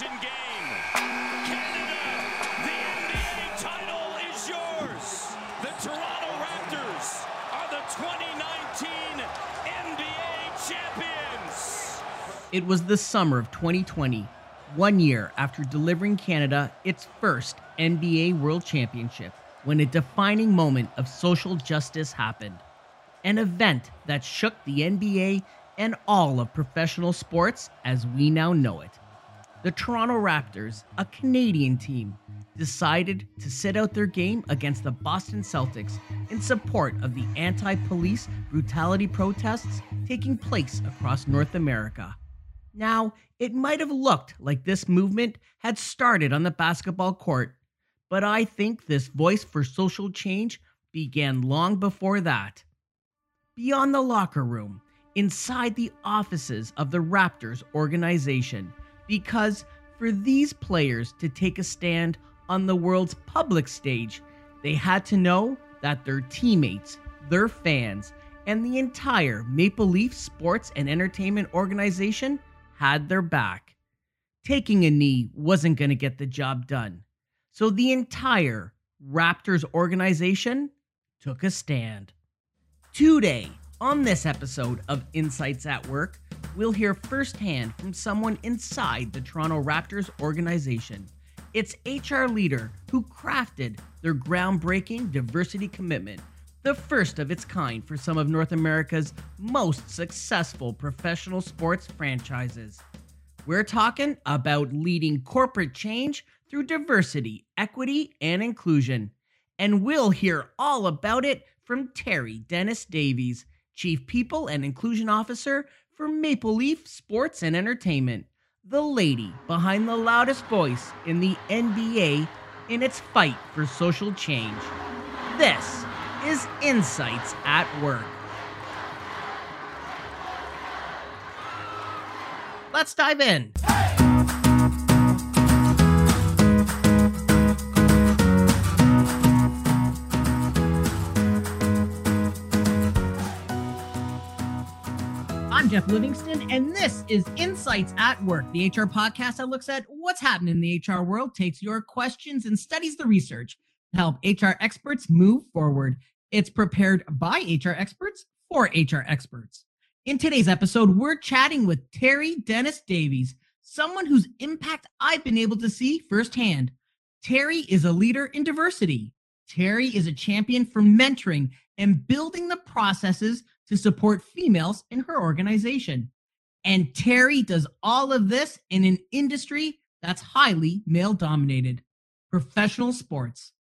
game. Canada, the NBA title is yours. The Toronto Raptors are the 2019 NBA champions. It was the summer of 2020, one year after delivering Canada its first NBA World Championship, when a defining moment of social justice happened. An event that shook the NBA and all of professional sports as we now know it. The Toronto Raptors, a Canadian team, decided to sit out their game against the Boston Celtics in support of the anti police brutality protests taking place across North America. Now, it might have looked like this movement had started on the basketball court, but I think this voice for social change began long before that. Beyond the locker room, inside the offices of the Raptors organization, because for these players to take a stand on the world's public stage, they had to know that their teammates, their fans, and the entire Maple Leaf sports and entertainment organization had their back. Taking a knee wasn't going to get the job done. So the entire Raptors organization took a stand. Today, on this episode of Insights at Work, we'll hear firsthand from someone inside the Toronto Raptors organization. It's HR leader who crafted their groundbreaking diversity commitment, the first of its kind for some of North America's most successful professional sports franchises. We're talking about leading corporate change through diversity, equity, and inclusion. And we'll hear all about it from Terry Dennis Davies, Chief People and Inclusion Officer for Maple Leaf Sports and Entertainment, the lady behind the loudest voice in the NBA in its fight for social change. This is Insights at Work. Let's dive in. I'm Jeff Livingston, and this is Insights at Work, the HR podcast that looks at what's happening in the HR world, takes your questions, and studies the research to help HR experts move forward. It's prepared by HR experts for HR experts. In today's episode, we're chatting with Terry Dennis Davies, someone whose impact I've been able to see firsthand. Terry is a leader in diversity. Terry is a champion for mentoring and building the processes to support females in her organization. And Terry does all of this in an industry that's highly male dominated professional sports.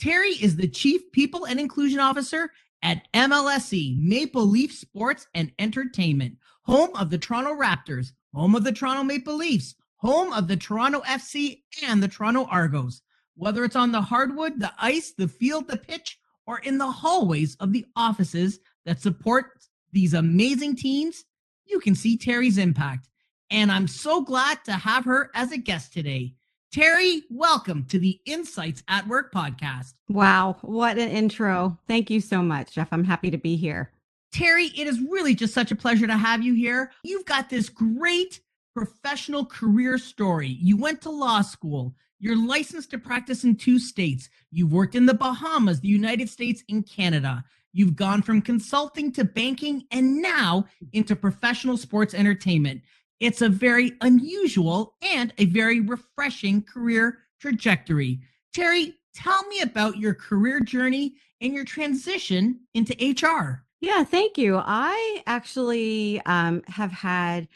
Terry is the Chief People and Inclusion Officer at MLSE, Maple Leaf Sports and Entertainment, home of the Toronto Raptors, home of the Toronto Maple Leafs, home of the Toronto FC and the Toronto Argos. Whether it's on the hardwood, the ice, the field, the pitch, or in the hallways of the offices that support these amazing teams, you can see Terry's impact. And I'm so glad to have her as a guest today. Terry, welcome to the Insights at Work podcast. Wow, what an intro. Thank you so much, Jeff. I'm happy to be here. Terry, it is really just such a pleasure to have you here. You've got this great professional career story. You went to law school. You're licensed to practice in two states. You've worked in the Bahamas, the United States, and Canada. You've gone from consulting to banking and now into professional sports entertainment. It's a very unusual and a very refreshing career trajectory. Terry, tell me about your career journey and your transition into HR. Yeah, thank you. I actually um, have had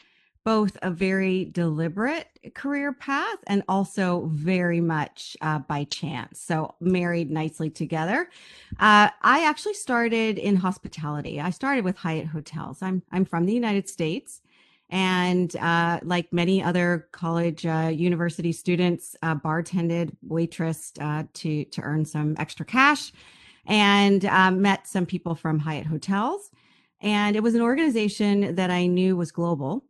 both a very deliberate career path and also very much uh, by chance. So, married nicely together. Uh, I actually started in hospitality. I started with Hyatt Hotels. I'm I'm from the United States, and uh, like many other college, uh, university students, uh, bartended, waitress uh, to to earn some extra cash, and met some people from Hyatt Hotels. And it was an organization that I knew was global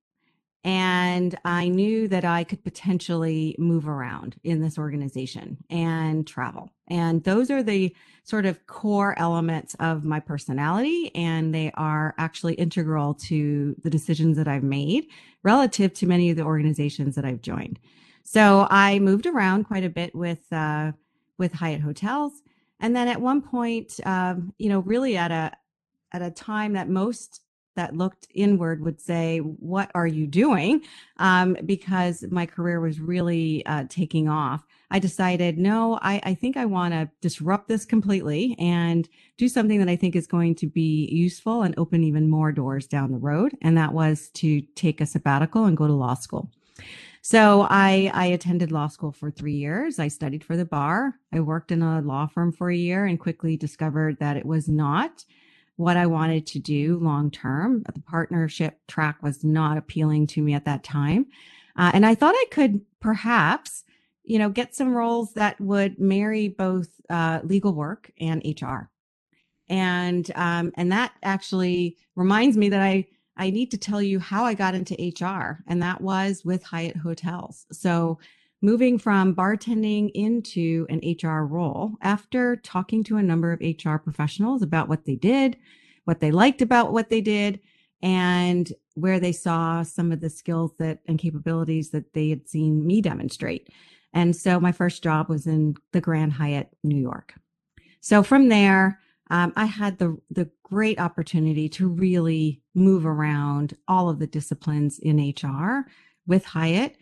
and I knew that I could potentially move around in this organization and travel. And those are the sort of core elements of my personality. And they are actually integral to the decisions that I've made relative to many of the organizations that I've joined. So I moved around quite a bit with uh, with Hyatt Hotels, and then at one point, um, you know, really at a at a time that most that looked inward would say, "What are you doing?" Um, because my career was really uh, taking off. I decided, no, I, I think I want to disrupt this completely and do something that I think is going to be useful and open even more doors down the road. And that was to take a sabbatical and go to law school. So I, I attended law school for three years. I studied for the bar. I worked in a law firm for a year and quickly discovered that it was not what I wanted to do long term. The partnership track was not appealing to me at that time. Uh, and I thought I could perhaps, you know, get some roles that would marry both uh, legal work and HR. And um, and that actually reminds me that I I need to tell you how I got into HR, and that was with Hyatt Hotels. So moving from bartending into an HR role after talking to a number of HR professionals about what they did, what they liked about what they did, and where they saw some of the skills that and capabilities that they had seen me demonstrate. And so my first job was in the Grand Hyatt, New York. So from there, um, I had the the great opportunity to really move around all of the disciplines in HR with Hyatt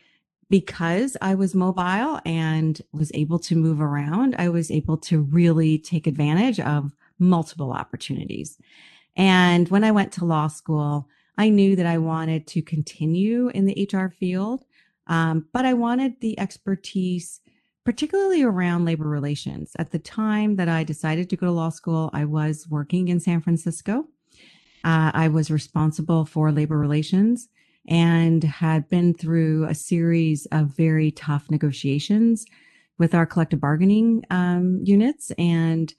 because I was mobile and was able to move around, I was able to really take advantage of multiple opportunities. And when I went to law school, I knew that I wanted to continue in the HR field, um, but I wanted the expertise, particularly around labor relations. At the time that I decided to go to law school, I was working in San Francisco. Uh, I was responsible for labor relations and had been through a series of very tough negotiations with our collective bargaining um, units and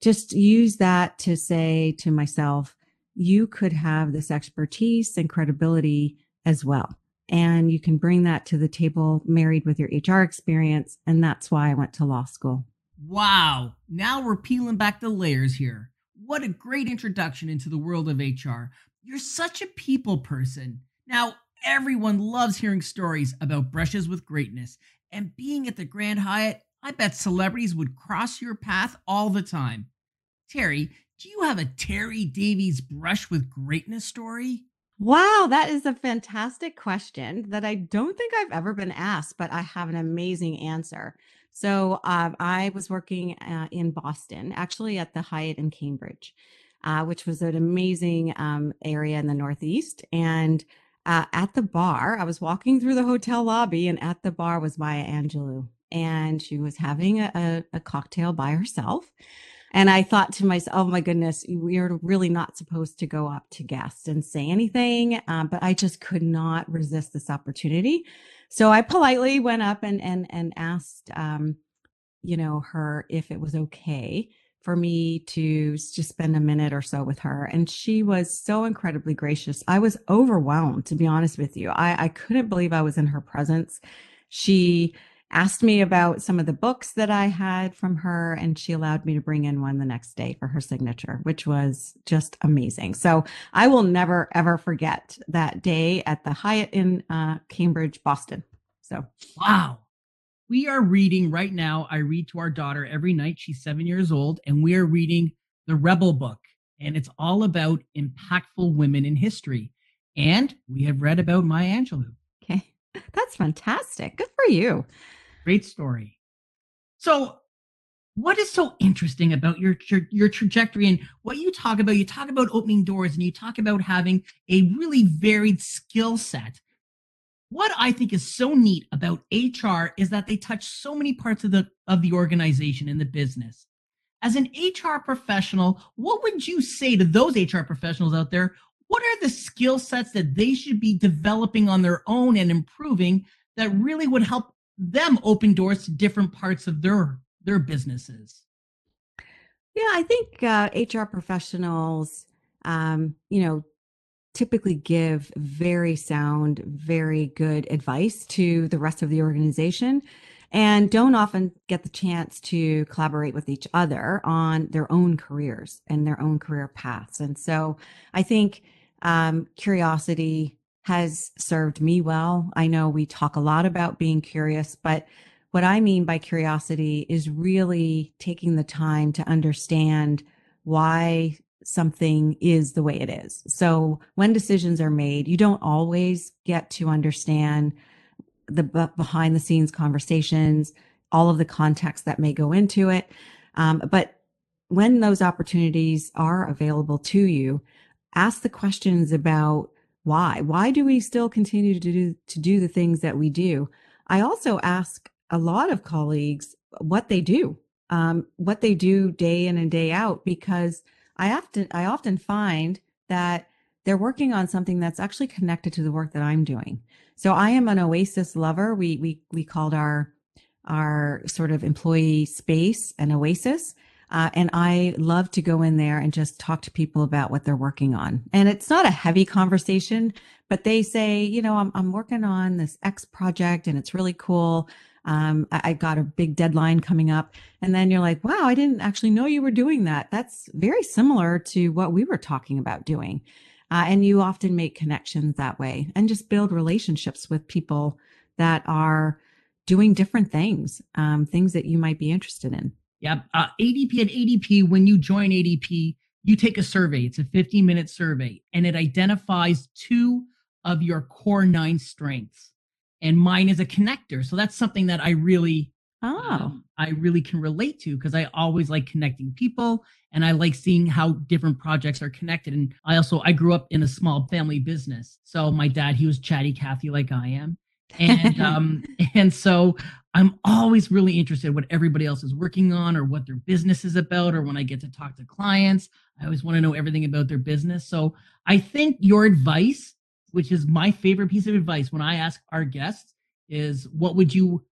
just use that to say to myself, you could have this expertise and credibility as well. And you can bring that to the table married with your HR experience. And that's why I went to law school. Wow. Now we're peeling back the layers here. What a great introduction into the world of HR. You're such a people person. Now, everyone loves hearing stories about brushes with greatness, and being at the Grand Hyatt, I bet celebrities would cross your path all the time. Terry, do you have a Terry Davies brush with greatness story? Wow, that is a fantastic question that I don't think I've ever been asked, but I have an amazing answer. So um, I was working uh, in Boston, actually at the Hyatt in Cambridge, uh, which was an amazing um, area in the Northeast. And uh, at the bar, I was walking through the hotel lobby, and at the bar was Maya Angelou, and she was having a, a, a cocktail by herself. And I thought to myself, oh my goodness, we are really not supposed to go up to guests and say anything. Um, but I just could not resist this opportunity. So I politely went up and and and asked, um, you know, her if it was okay for me to just spend a minute or so with her. And she was so incredibly gracious. I was overwhelmed, to be honest with you. I, I couldn't believe I was in her presence. She asked me about some of the books that I had from her, and she allowed me to bring in one the next day for her signature, which was just amazing. So I will never, ever forget that day at the Hyatt in uh, Cambridge, Boston. So, wow. We are reading right now. I read to our daughter every night. She's seven years old, and we are reading the Rebel book, and it's all about impactful women in history. And we have read about Maya Angelou. Okay. That's fantastic. Good for you. Great story. So, what is so interesting about your, your your trajectory and what you talk about? You talk about opening doors and you talk about having a really varied skill set. What I think is so neat about HR is that they touch so many parts of the of the organization and the business. As an HR professional, what would you say to those HR professionals out there? What are the skill sets that they should be developing on their own and improving that really would help them open doors to different parts of their their businesses yeah i think uh, hr professionals um, you know typically give very sound very good advice to the rest of the organization and don't often get the chance to collaborate with each other on their own careers and their own career paths and so i think um, curiosity has served me well. I know we talk a lot about being curious, but what I mean by curiosity is really taking the time to understand why something is the way it is. So when decisions are made, you don't always get to understand the behind the scenes conversations, all of the context that may go into it. Um, but when those opportunities are available to you, ask the questions about why. Why do we still continue to do to do the things that we do? I also ask a lot of colleagues what they do, um, what they do day in and day out, because I often I often find that they're working on something that's actually connected to the work that I'm doing. So I am an Oasis lover. We we we called our our sort of employee space an Oasis. Uh, and I love to go in there and just talk to people about what they're working on. And it's not a heavy conversation, but they say, you know, I'm, I'm working on this X project and it's really cool. Um, I, I got a big deadline coming up. And then you're like, wow, I didn't actually know you were doing that. That's very similar to what we were talking about doing. Uh, and you often make connections that way and just build relationships with people that are doing different things, um, things that you might be interested in. Yeah. Uh, ADP at ADP, when you join ADP, you take a survey. It's a 15 minute survey and it identifies two of your core nine strengths and mine is a connector. So that's something that I really oh. Um, I really can relate to because I always like connecting people and I like seeing how different projects are connected. And I also I grew up in a small family business. So my dad, he was chatty Cathy like I am. And um and so I'm always really interested what everybody else is working on or what their business is about or when I get to talk to clients, I always want to know everything about their business. So I think your advice which is my favorite piece of advice when I ask our guests is what would you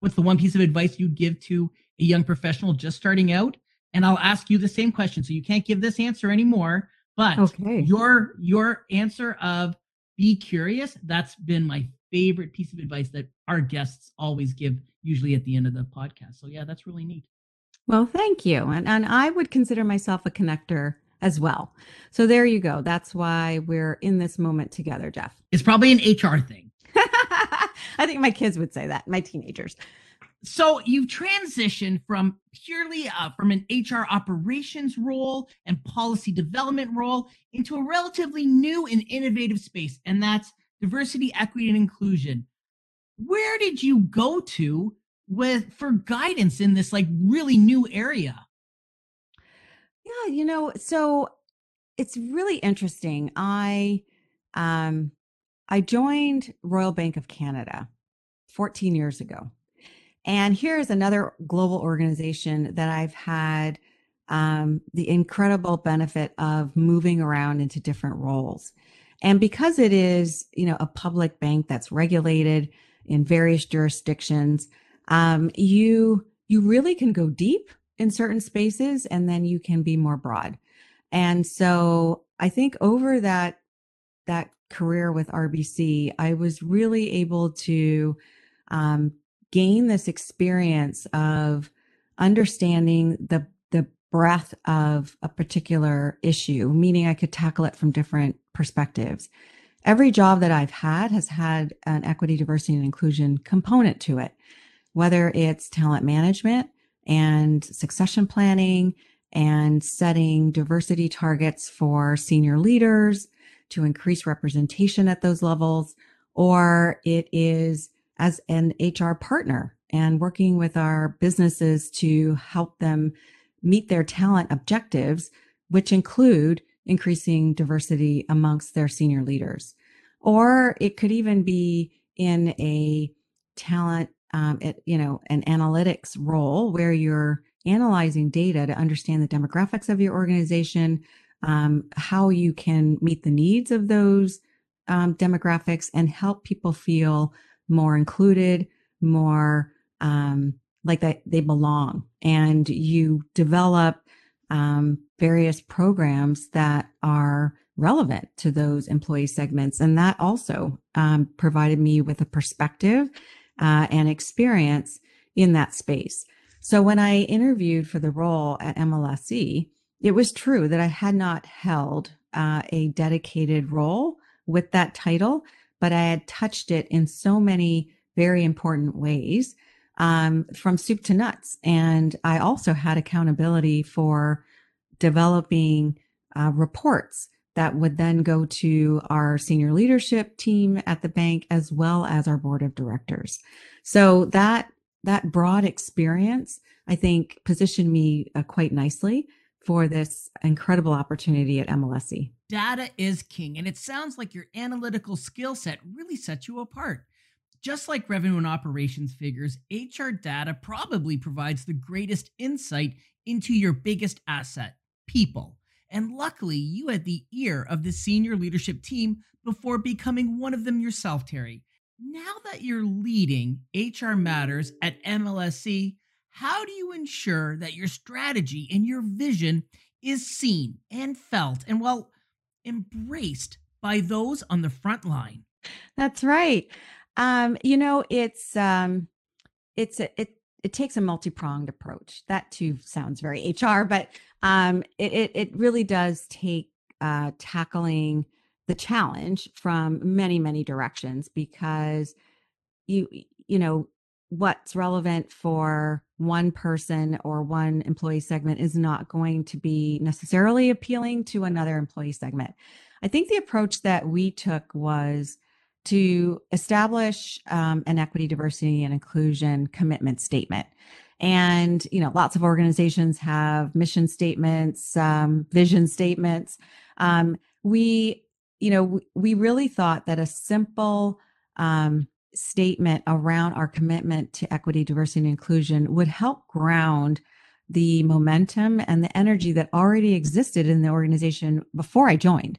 what's the one piece of advice you'd give to a young professional just starting out? And I'll ask you the same question. So you can't give this answer anymore, but okay. your your answer of be curious, that's been my favorite piece of advice that our guests always give usually at the end of the podcast. So yeah, that's really neat. Well, thank you. And and I would consider myself a connector as well. So there you go. That's why we're in this moment together, Jeff. It's probably an HR thing. I think my kids would say that, my teenagers. So you've transitioned from purely uh, from an HR operations role and policy development role into a relatively new and innovative space, and that's diversity, equity, and inclusion. Where did you go to with for guidance in this like really new area? Yeah, you know, so it's really interesting. I um I joined Royal Bank of Canada 14 years ago. And here's another global organization that I've had um, the incredible benefit of moving around into different roles. And because it is, you know, a public bank that's regulated in various jurisdictions, um, you you really can go deep in certain spaces and then you can be more broad. And so I think over that that career with RBC, I was really able to um, gain this experience of understanding the the breadth of a particular issue, meaning I could tackle it from different perspectives. Every job that I've had has had an equity, diversity, and inclusion component to it, whether it's talent management, and succession planning and setting diversity targets for senior leaders to increase representation at those levels, or it is as an HR partner and working with our businesses to help them meet their talent objectives, which include increasing diversity amongst their senior leaders. Or it could even be in a talent um, it, you know, an analytics role where you're analyzing data to understand the demographics of your organization, um, how you can meet the needs of those um, demographics and help people feel more included, more um, like that they belong. And you develop um, various programs that are relevant to those employee segments. And that also um, provided me with a perspective uh, and experience in that space. So when I interviewed for the role at MLSE, it was true that I had not held uh, a dedicated role with that title, but I had touched it in so many very important ways um, from soup to nuts. And I also had accountability for developing uh, reports that would then go to our senior leadership team at the bank as well as our board of directors. So that that broad experience, I think, positioned me uh, quite nicely for this incredible opportunity at MLSE. Data is king, and it sounds like your analytical skill set really sets you apart. Just like revenue and operations figures, HR data probably provides the greatest insight into your biggest asset, people. And luckily, you had the ear of the senior leadership team before becoming one of them yourself, Terry. Now that you're leading HR Matters at MLSE, how do you ensure that your strategy and your vision is seen and felt and, well, embraced by those on the front line? That's right. Um, you know, it's um, it's a, it it takes a multi-pronged approach. That too sounds very HR, but um, it, it it really does take uh, tackling the challenge from many many directions because you you know what's relevant for one person or one employee segment is not going to be necessarily appealing to another employee segment. I think the approach that we took was to establish um, an equity, diversity, and inclusion commitment statement. And, you know, lots of organizations have mission statements, um, vision statements. Um, we, you know, we really thought that a simple um, statement around our commitment to equity, diversity, and inclusion would help ground the momentum and the energy that already existed in the organization before I joined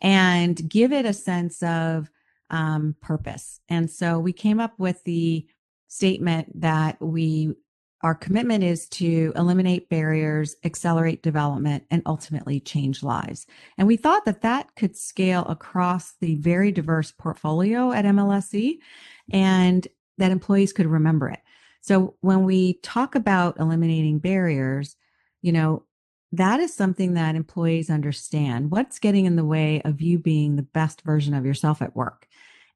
and give it a sense of um, purpose. And so we came up with the statement that we our commitment is to eliminate barriers, accelerate development, and ultimately change lives. And we thought that that could scale across the very diverse portfolio at MLSE and that employees could remember it. So when we talk about eliminating barriers, you know, that is something that employees understand. What's getting in the way of you being the best version of yourself at work?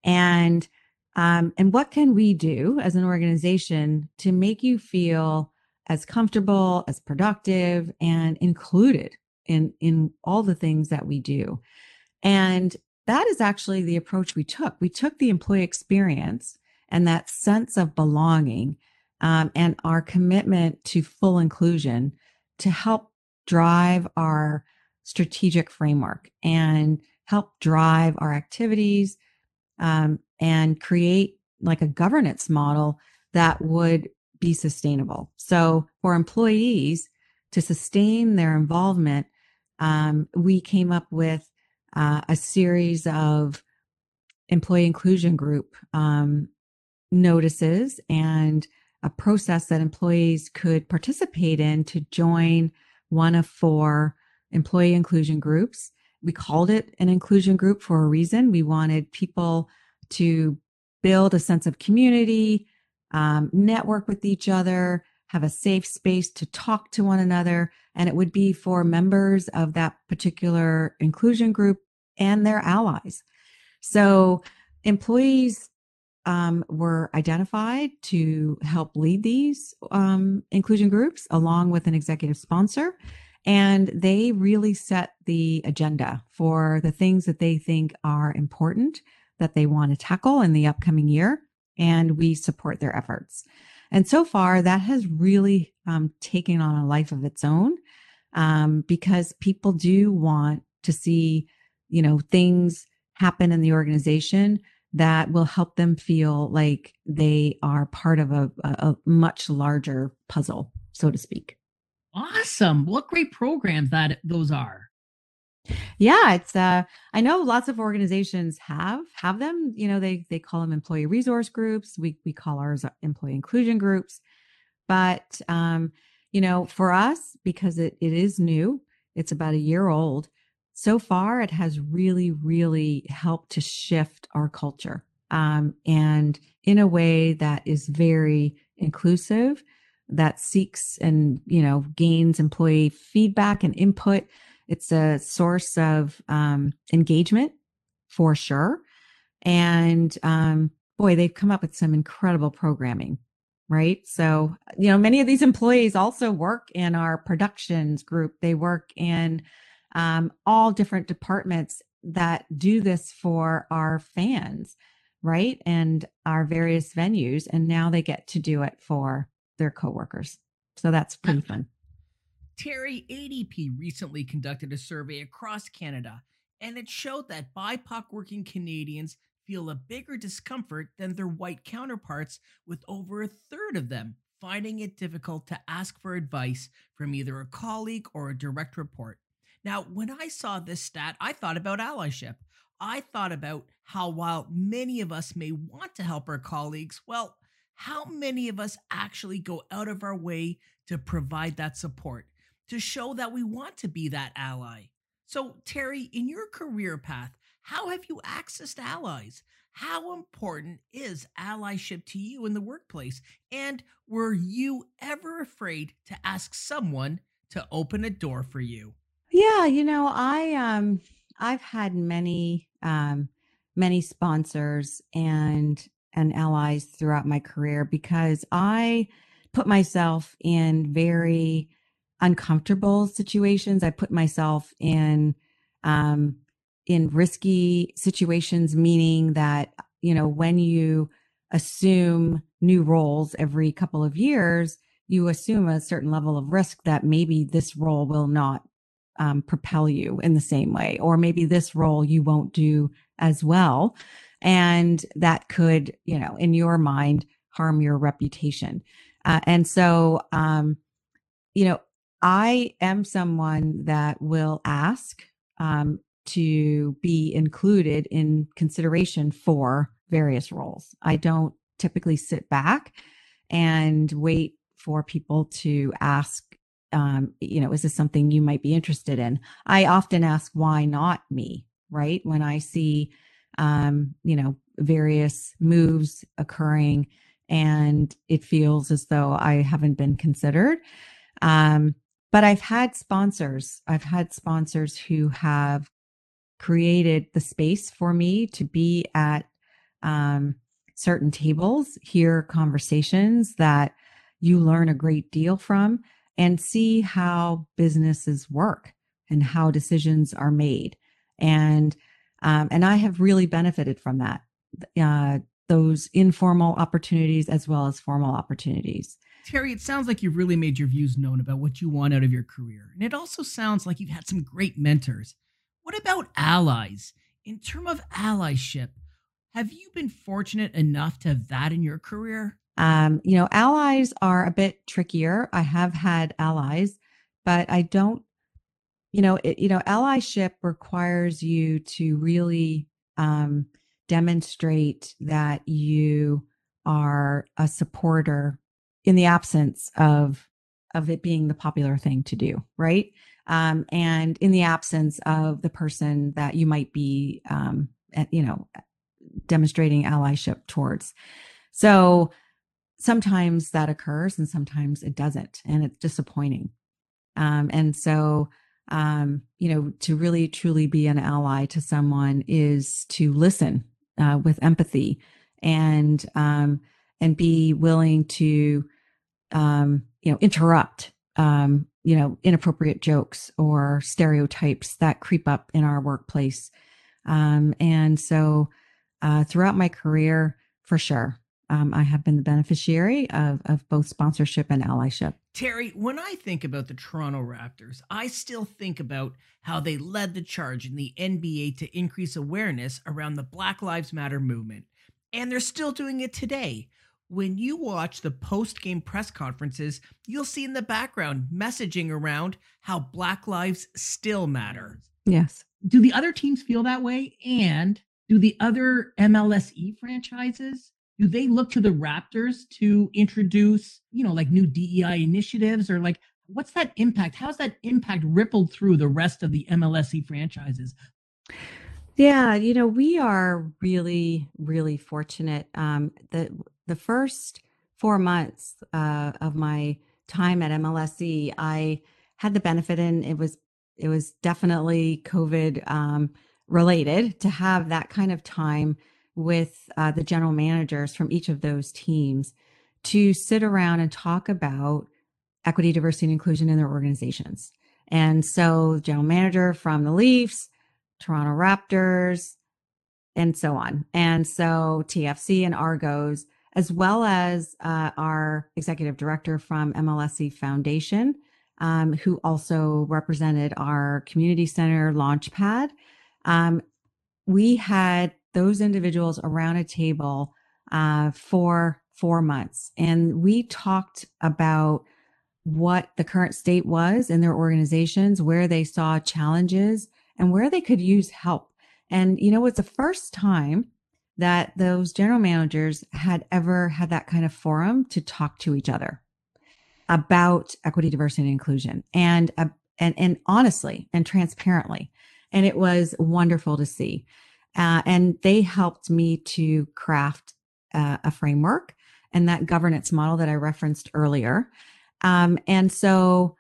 And um, and what can we do as an organization to make you feel as comfortable, as productive, and included in in all the things that we do? And that is actually the approach we took. We took the employee experience and that sense of belonging um, and our commitment to full inclusion to help drive our strategic framework and help drive our activities um, and create like a governance model that would be sustainable. So for employees to sustain their involvement, um, we came up with uh, a series of employee inclusion group um, notices and a process that employees could participate in to join one of four employee inclusion groups we called it an inclusion group for a reason. We wanted people to build a sense of community, um, network with each other, have a safe space to talk to one another. And it would be for members of that particular inclusion group and their allies. So employees um, were identified to help lead these um, inclusion groups along with an executive sponsor. And they really set the agenda for the things that they think are important that they want to tackle in the upcoming year. And we support their efforts. And so far, that has really um, taken on a life of its own um, because people do want to see, you know, things happen in the organization that will help them feel like they are part of a, a much larger puzzle, so to speak. Awesome. What great programs that those are. Yeah, it's uh I know lots of organizations have have them, you know, they they call them employee resource groups. We we call ours employee inclusion groups. But um you know, for us because it it is new, it's about a year old. So far it has really really helped to shift our culture. Um and in a way that is very inclusive that seeks and you know gains employee feedback and input it's a source of um, engagement for sure. And um, boy, they've come up with some incredible programming, right? So, you know, many of these employees also work in our productions group, they work in um, all different departments that do this for our fans, right? And our various venues. And now they get to do it for their coworkers. So that's pretty fun. Terry, ADP recently conducted a survey across Canada, and it showed that BIPOC working Canadians feel a bigger discomfort than their white counterparts, with over a third of them finding it difficult to ask for advice from either a colleague or a direct report. Now, when I saw this stat, I thought about allyship. I thought about how, while many of us may want to help our colleagues, well, how many of us actually go out of our way to provide that support, to show that we want to be that ally? So, Terry, in your career path, how have you accessed allies? How important is allyship to you in the workplace? And were you ever afraid to ask someone to open a door for you? Yeah, you know, I um I've had many um many sponsors and and allies throughout my career because I put myself in very uncomfortable situations. I put myself in um in risky situations meaning that you know when you assume new roles every couple of years you assume a certain level of risk that maybe this role will not um, propel you in the same way, or maybe this role you won't do as well. And that could, you know, in your mind, harm your reputation. Uh, and so, um, you know, I am someone that will ask um, to be included in consideration for various roles. I don't typically sit back and wait for people to ask um, you know, is this something you might be interested in? I often ask, why not me? Right. When I see, um, you know, various moves occurring and it feels as though I haven't been considered. Um, but I've had sponsors, I've had sponsors who have created the space for me to be at um, certain tables, hear conversations that you learn a great deal from and see how businesses work and how decisions are made. And um, and I have really benefited from that. Uh, those informal opportunities as well as formal opportunities. Terry, it sounds like you've really made your views known about what you want out of your career. And it also sounds like you've had some great mentors. What about allies? In terms of allyship, have you been fortunate enough to have that in your career? Um, you know, allies are a bit trickier. I have had allies, but I don't, you know, it, you know, allyship requires you to really um, demonstrate that you are a supporter in the absence of of it being the popular thing to do, right? Um, and in the absence of the person that you might be, um, at, you know, demonstrating allyship towards. So sometimes that occurs and sometimes it doesn't and it's disappointing um, and so um, you know to really truly be an ally to someone is to listen uh, with empathy and um, and be willing to um, you know interrupt um, you know inappropriate jokes or stereotypes that creep up in our workplace um, and so uh, throughout my career for sure um, I have been the beneficiary of, of both sponsorship and allyship. Terry, when I think about the Toronto Raptors, I still think about how they led the charge in the NBA to increase awareness around the Black Lives Matter movement. And they're still doing it today. When you watch the post game press conferences, you'll see in the background messaging around how Black lives still matter. Yes. Do the other teams feel that way? And do the other MLSE franchises do they look to the Raptors to introduce, you know, like new DEI initiatives or like what's that impact? How's that impact rippled through the rest of the MLSE franchises? Yeah, you know, we are really, really fortunate. Um, the the first four months uh, of my time at MLSE, I had the benefit, and it was it was definitely COVID um, related to have that kind of time with uh, the general managers from each of those teams to sit around and talk about equity, diversity, and inclusion in their organizations. And so, general manager from the Leafs, Toronto Raptors, and so on. And so, TFC and Argos, as well as uh, our executive director from MLSE Foundation, um, who also represented our community center launchpad. Um, we had those individuals around a table uh, for four months, and we talked about what the current state was in their organizations, where they saw challenges, and where they could use help. And, you know, it's the first time that those general managers had ever had that kind of forum to talk to each other about equity, diversity, and inclusion, and uh, and and honestly and transparently. And it was wonderful to see. Uh, and they helped me to craft uh, a framework and that governance model that I referenced earlier. Um, and so,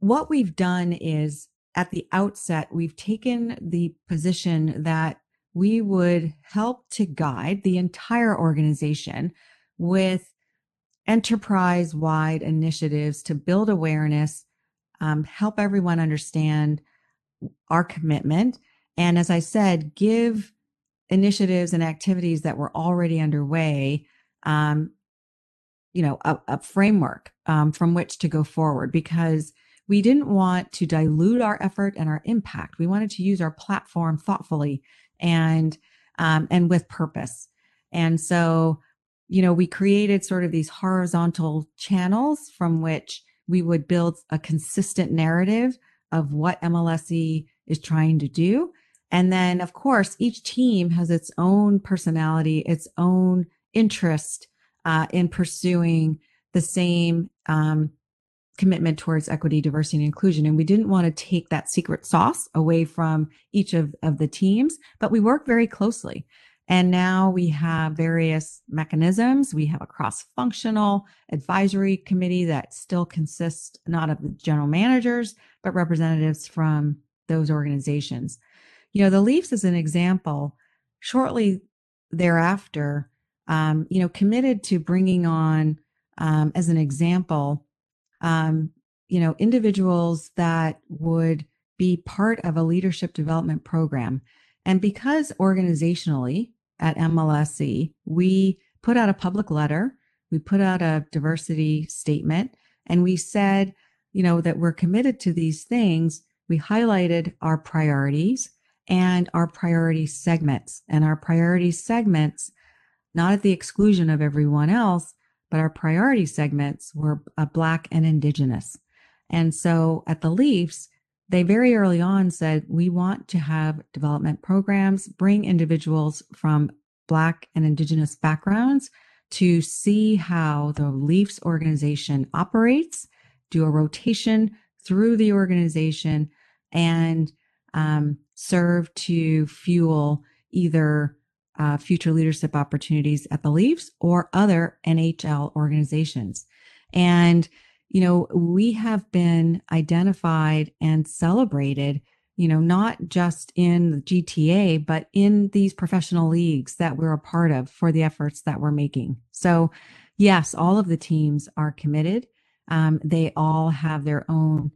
what we've done is at the outset, we've taken the position that we would help to guide the entire organization with enterprise wide initiatives to build awareness, um, help everyone understand our commitment. And as I said, give initiatives and activities that were already underway um, you know a, a framework um, from which to go forward because we didn't want to dilute our effort and our impact we wanted to use our platform thoughtfully and um, and with purpose. And so you know we created sort of these horizontal channels from which we would build a consistent narrative of what mlse is trying to do. And then of course each team has its own personality its own interest uh, in pursuing the same um, commitment towards equity, diversity, and inclusion. And we didn't want to take that secret sauce away from each of, of the teams, but we work very closely. And now we have various mechanisms. We have a cross functional advisory committee that still consists not of the general managers, but representatives from those organizations. You know, the Leafs, as an example, shortly thereafter, um, you know, committed to bringing on, um, as an example, um, you know, individuals that would be part of a leadership development program. And because organizationally at MLSE, we put out a public letter, we put out a diversity statement, and we said, you know, that we're committed to these things. We highlighted our priorities and our priority segments. And our priority segments not at the exclusion of everyone else, but our priority segments were uh, Black and Indigenous. And so at the Leafs, they very early on said, we want to have development programs, bring individuals from Black and Indigenous backgrounds to see how the Leafs organization operates, do a rotation through the organization, and um, serve to fuel either uh, future leadership opportunities at the Leafs or other NHL organizations. And, you know, we have been identified and celebrated, you know, not just in the GTA, but in these professional leagues that we're a part of for the efforts that we're making. So, yes, all of the teams are committed. Um, they all have their own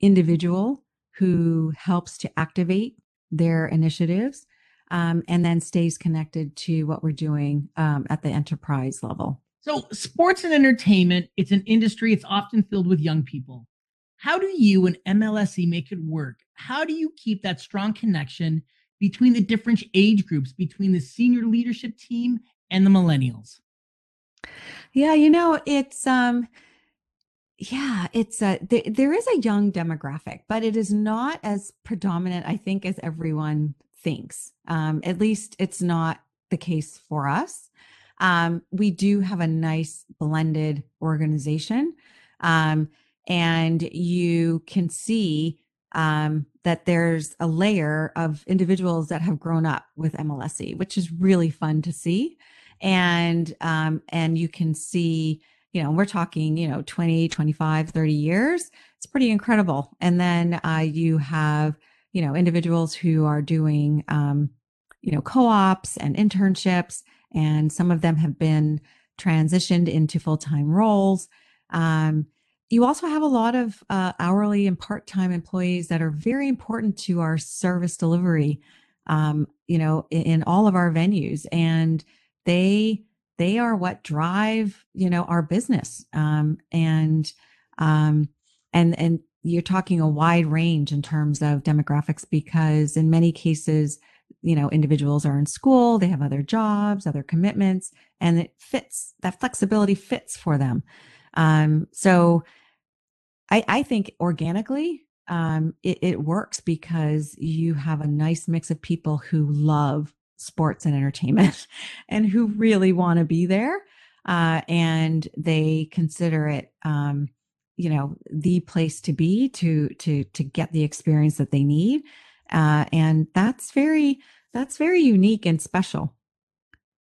individual who helps to activate their initiatives um, and then stays connected to what we're doing um, at the enterprise level. So, sports and entertainment, it's an industry, it's often filled with young people. How do you and MLSE make it work? How do you keep that strong connection between the different age groups, between the senior leadership team and the millennials? Yeah, you know, it's um yeah, it's a th- there is a young demographic, but it is not as predominant I think as everyone thinks. Um, at least it's not the case for us. Um, we do have a nice blended organization. Um, and you can see um, that there's a layer of individuals that have grown up with MLSE, which is really fun to see. And um, and you can see, you know, we're talking, you know, 20, 25, 30 years. It's pretty incredible. And then uh, you have you know, individuals who are doing, um, you know, co-ops and internships, and some of them have been transitioned into full-time roles. Um, you also have a lot of uh, hourly and part-time employees that are very important to our service delivery um, you know in, in, all of our venues and they they are what drive you know our business um, and um, and and you're talking a wide range in terms of demographics because in many cases you know individuals are in school they have other jobs other commitments and it fits that flexibility fits for them um, so I, I think organically, um, it, it works because you have a nice mix of people who love sports and entertainment and who really want to be there. Uh, and they consider it, um, you know, the place to be to to to get the experience that they need. Uh, and that's very that's very unique and special.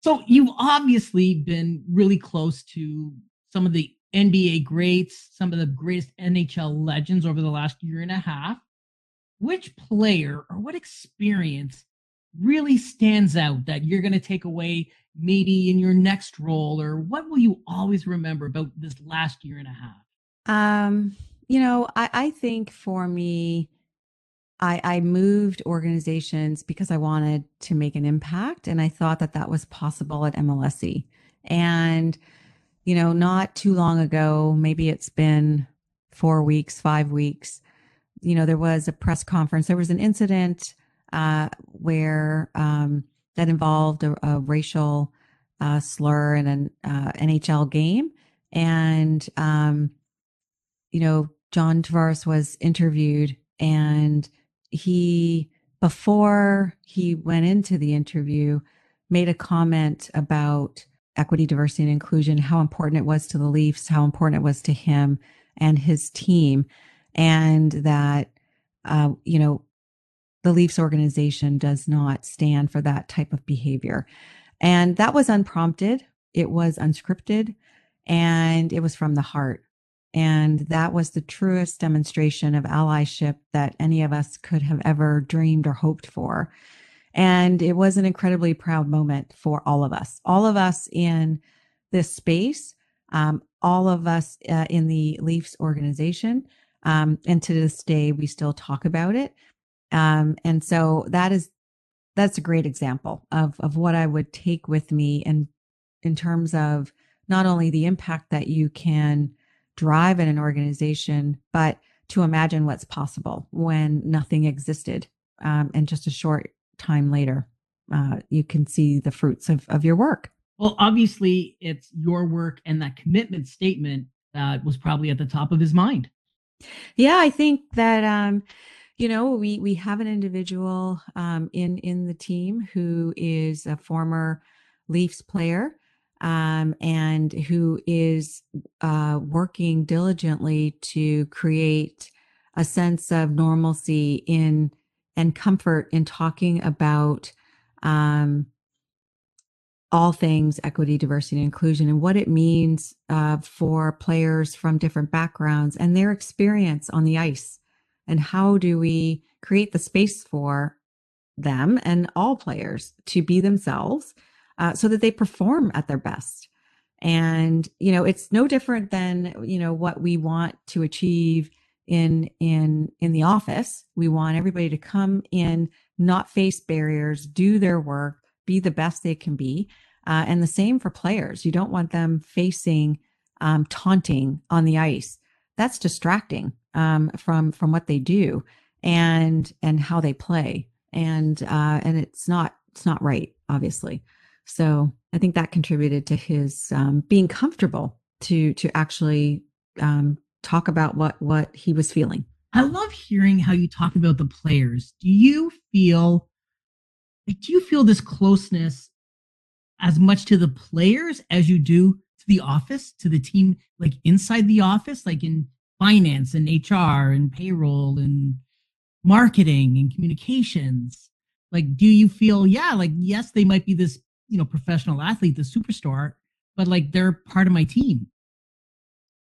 So you've obviously been really close to some of the NBA greats, some of the greatest NHL legends over the last year and a half. Which player or what experience really stands out that you're going to take away maybe in your next role or what will you always remember about this last year and a half? Um, you know, I, I think for me, I, I moved organizations because I wanted to make an impact and I thought that that was possible at MLSE. And you know, not too long ago, maybe it's been four weeks, five weeks, you know, there was a press conference. There was an incident uh, where um, that involved a, a racial uh, slur in an uh, NHL game. And, um, you know, John Tavares was interviewed and he, before he went into the interview, made a comment about equity, diversity, and inclusion, how important it was to the Leafs, how important it was to him and his team, and that, uh, you know, the Leafs organization does not stand for that type of behavior. And that was unprompted, it was unscripted, and it was from the heart. And that was the truest demonstration of allyship that any of us could have ever dreamed or hoped for. And it was an incredibly proud moment for all of us, all of us in this space, um, all of us uh, in the Leafs organization. Um, and to this day, we still talk about it. Um, and so that is that's a great example of of what I would take with me and in terms of not only the impact that you can drive in an organization, but to imagine what's possible when nothing existed um, and just a short time later, uh, you can see the fruits of, of your work. Well, obviously, it's your work and that commitment statement that was probably at the top of his mind. Yeah, I think that um, you know we we have an individual um, in in the team who is a former Leafs player um, and who is uh, working diligently to create a sense of normalcy in and comfort in talking about um, all things equity, diversity, and inclusion, and what it means uh, for players from different backgrounds and their experience on the ice. And how do we create the space for them and all players to be themselves uh, so that they perform at their best? And, you know, it's no different than, you know, what we want to achieve in in in the office. We want everybody to come in not face barriers do their work be the best they can be. Uh, and the same for players. You don't want them facing um, taunting on the ice. That's distracting um, from from what they do and and how they play. And uh, and it's not it's not right obviously so i think that contributed to his um, being comfortable to to actually um, talk about what what he was feeling. I love hearing how you talk about the players. Do you feel like do you feel this closeness as much to the players as you do to the office, to the team, like inside the office, like in finance and HR and payroll and marketing and communications? Like, do you feel, yeah, like, yes, they might be this, you know, professional athlete, the superstar, but like they're part of my team?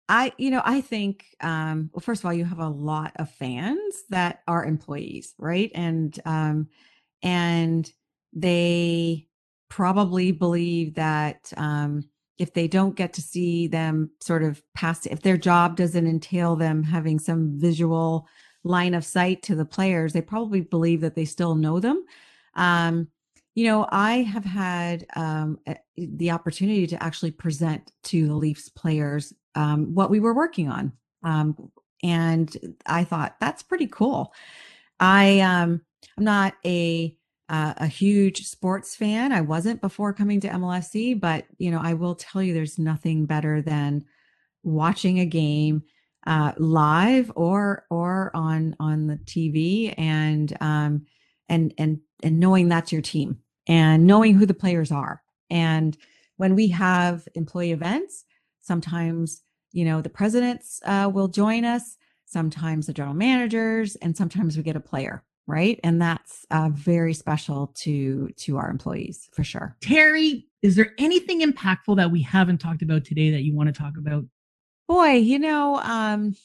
I, you know, I think, um, well, first of all, you have a lot of fans that are employees, right? And, um, and they probably believe that, um, if they don't get to see them sort of pass, if their job doesn't entail them having some visual line of sight to the players, they probably believe that they still know them. Um, you know, I have had um, the opportunity to actually present to the Leafs players um, what we were working on. Um, and I thought that's pretty cool. I um, I'm not a uh, a huge sports fan. I wasn't before coming to MLSE, but you know, I will tell you, there's nothing better than watching a game uh, live or or on on the TV and um, and and and knowing that's your team and knowing who the players are. And when we have employee events, sometimes you know the presidents uh, will join us, sometimes the general managers, and sometimes we get a player right? And that's uh, very special to to our employees for sure. Terry is there anything impactful that we haven't talked about today that you want to talk about? Boy you know um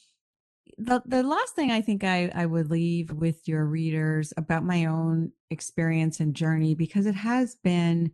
the the last thing i think i i would leave with your readers about my own experience and journey because it has been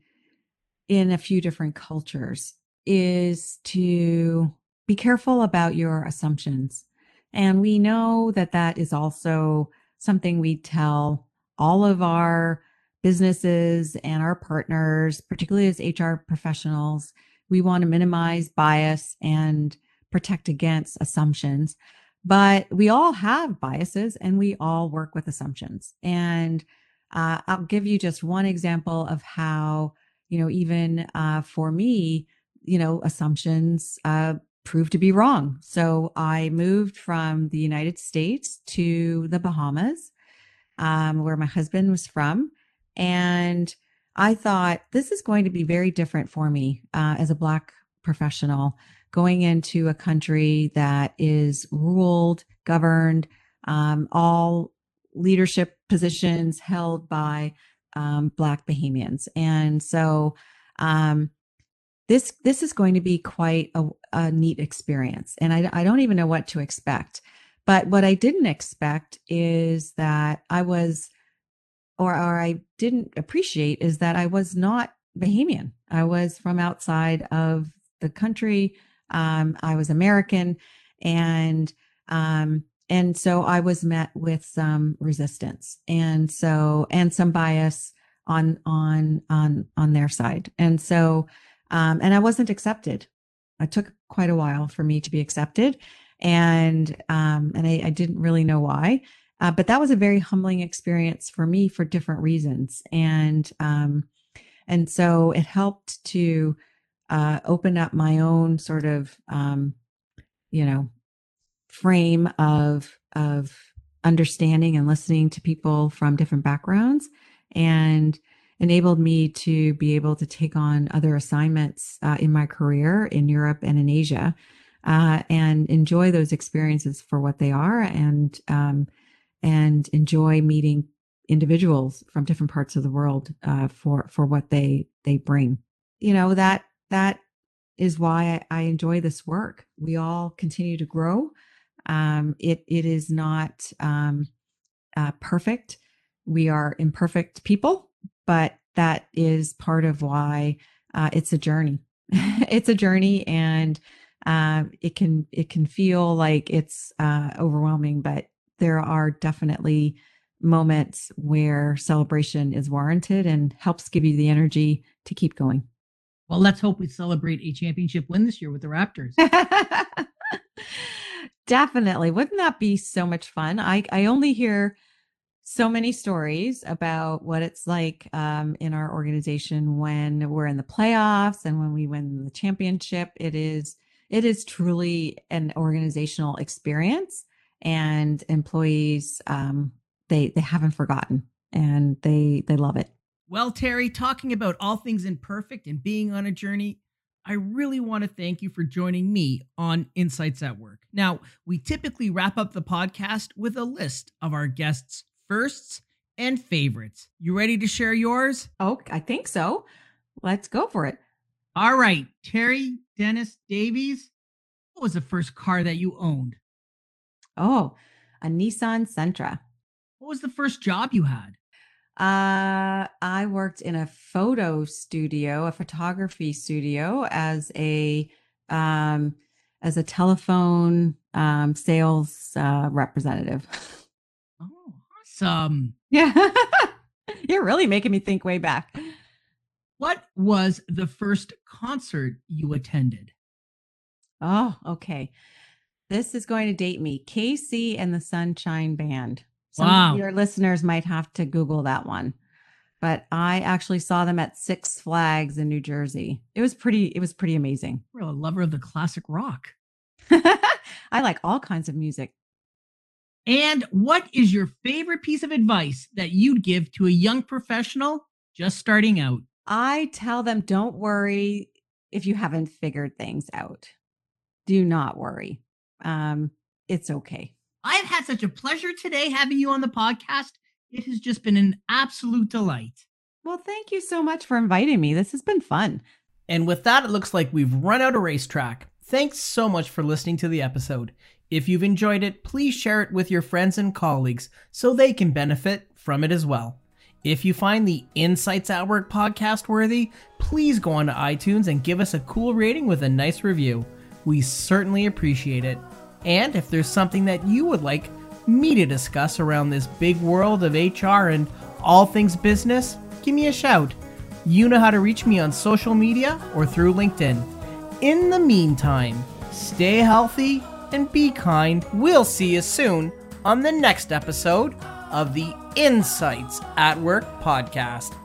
in a few different cultures is to be careful about your assumptions and we know that that is also something we tell all of our businesses and our partners, particularly as HR professionals. We want to minimize bias and protect against assumptions. But we all have biases and we all work with assumptions. And uh, I'll give you just one example of how, you know, even uh, for me, you know, assumptions uh, proved to be wrong. So I moved from the United States to the Bahamas, um, where my husband was from. And I thought this is going to be very different for me uh, as a Black professional going into a country that is ruled, governed, um, all leadership positions held by um, Black Bahamians. And so, um, this this is going to be quite a, a neat experience. And I, I don't even know what to expect. But what i didn't expect is that i was or, or i didn't appreciate is that i was not bahamian. I was from outside of the country um, i was american and um, and so i was met with some resistance and so and some bias on on on on their side and so um, and I wasn't accepted. It took quite a while for me to be accepted, and um, and I, I, didn't really know why. Uh, but that was a very humbling experience for me for different reasons, and um, and so it helped to uh, open up my own sort of um, you know frame of of understanding and listening to people from different backgrounds and enabled me to be able to take on other assignments uh, in my career in Europe and in Asia uh, and enjoy those experiences for what they are and um, and enjoy meeting individuals from different parts of the world uh, for for what they they bring. You know that that is why I, I enjoy this work. We all continue to grow. Um, it it is not um, uh, perfect. We are imperfect people but that is part of why uh, it's a journey. it's a journey, and uh, it can it can feel like it's uh, overwhelming, but there are definitely moments where celebration is warranted and helps give you the energy to keep going. Well, let's hope we celebrate a championship win this year with the Raptors. Definitely. Wouldn't that be so much fun? I, I only hear so many stories about what it's like um, in our organization when we're in the playoffs and when we win the championship. It is it is truly an organizational experience, and employees um, they they haven't forgotten and they they love it. Well, Terry, talking about all things imperfect and being on a journey, I really want to thank you for joining me on Insights at Work. Now, we typically wrap up the podcast with a list of our guests' firsts, and favorites. You ready to share yours? Oh, I think so. Let's go for it. All right, Terry Dennis Davies. What was the first car that you owned? Oh, a Nissan Sentra. What was the first job you had? Uh, I worked in a photo studio, a photography studio, as a um, as a telephone um, sales uh, representative. Oh, awesome. Yeah, you're really making me think way back. What was the first concert you attended? Oh, okay. This is going to date me. KC and the Sunshine Band. Some Wow. of your listeners might have to Google that one. But I actually saw them at Six Flags in New Jersey. It was pretty, it was pretty amazing. You're a lover of the classic rock. I like all kinds of music. And what is your favorite piece of advice that you'd give to a young professional just starting out? I tell them, don't worry if you haven't figured things out. Do not worry. Um, it's okay. I've had such a pleasure today having you on the podcast. It has just been an absolute delight. Well, thank you so much for inviting me. This has been fun. And with that, it looks like we've run out of racetrack. Thanks so much for listening to the episode. If you've enjoyed it, please share it with your friends and colleagues so they can benefit from it as well. If you find the Insights at Work podcast worthy, please go on to iTunes and give us a cool rating with a nice review. We certainly appreciate it. And if there's something that you would like me to discuss around this big world of HR and all things business, give me a shout. You know how to reach me on social media or through LinkedIn. In the meantime, stay healthy and be kind. We'll see you soon on the next episode of the Insights at Work podcast.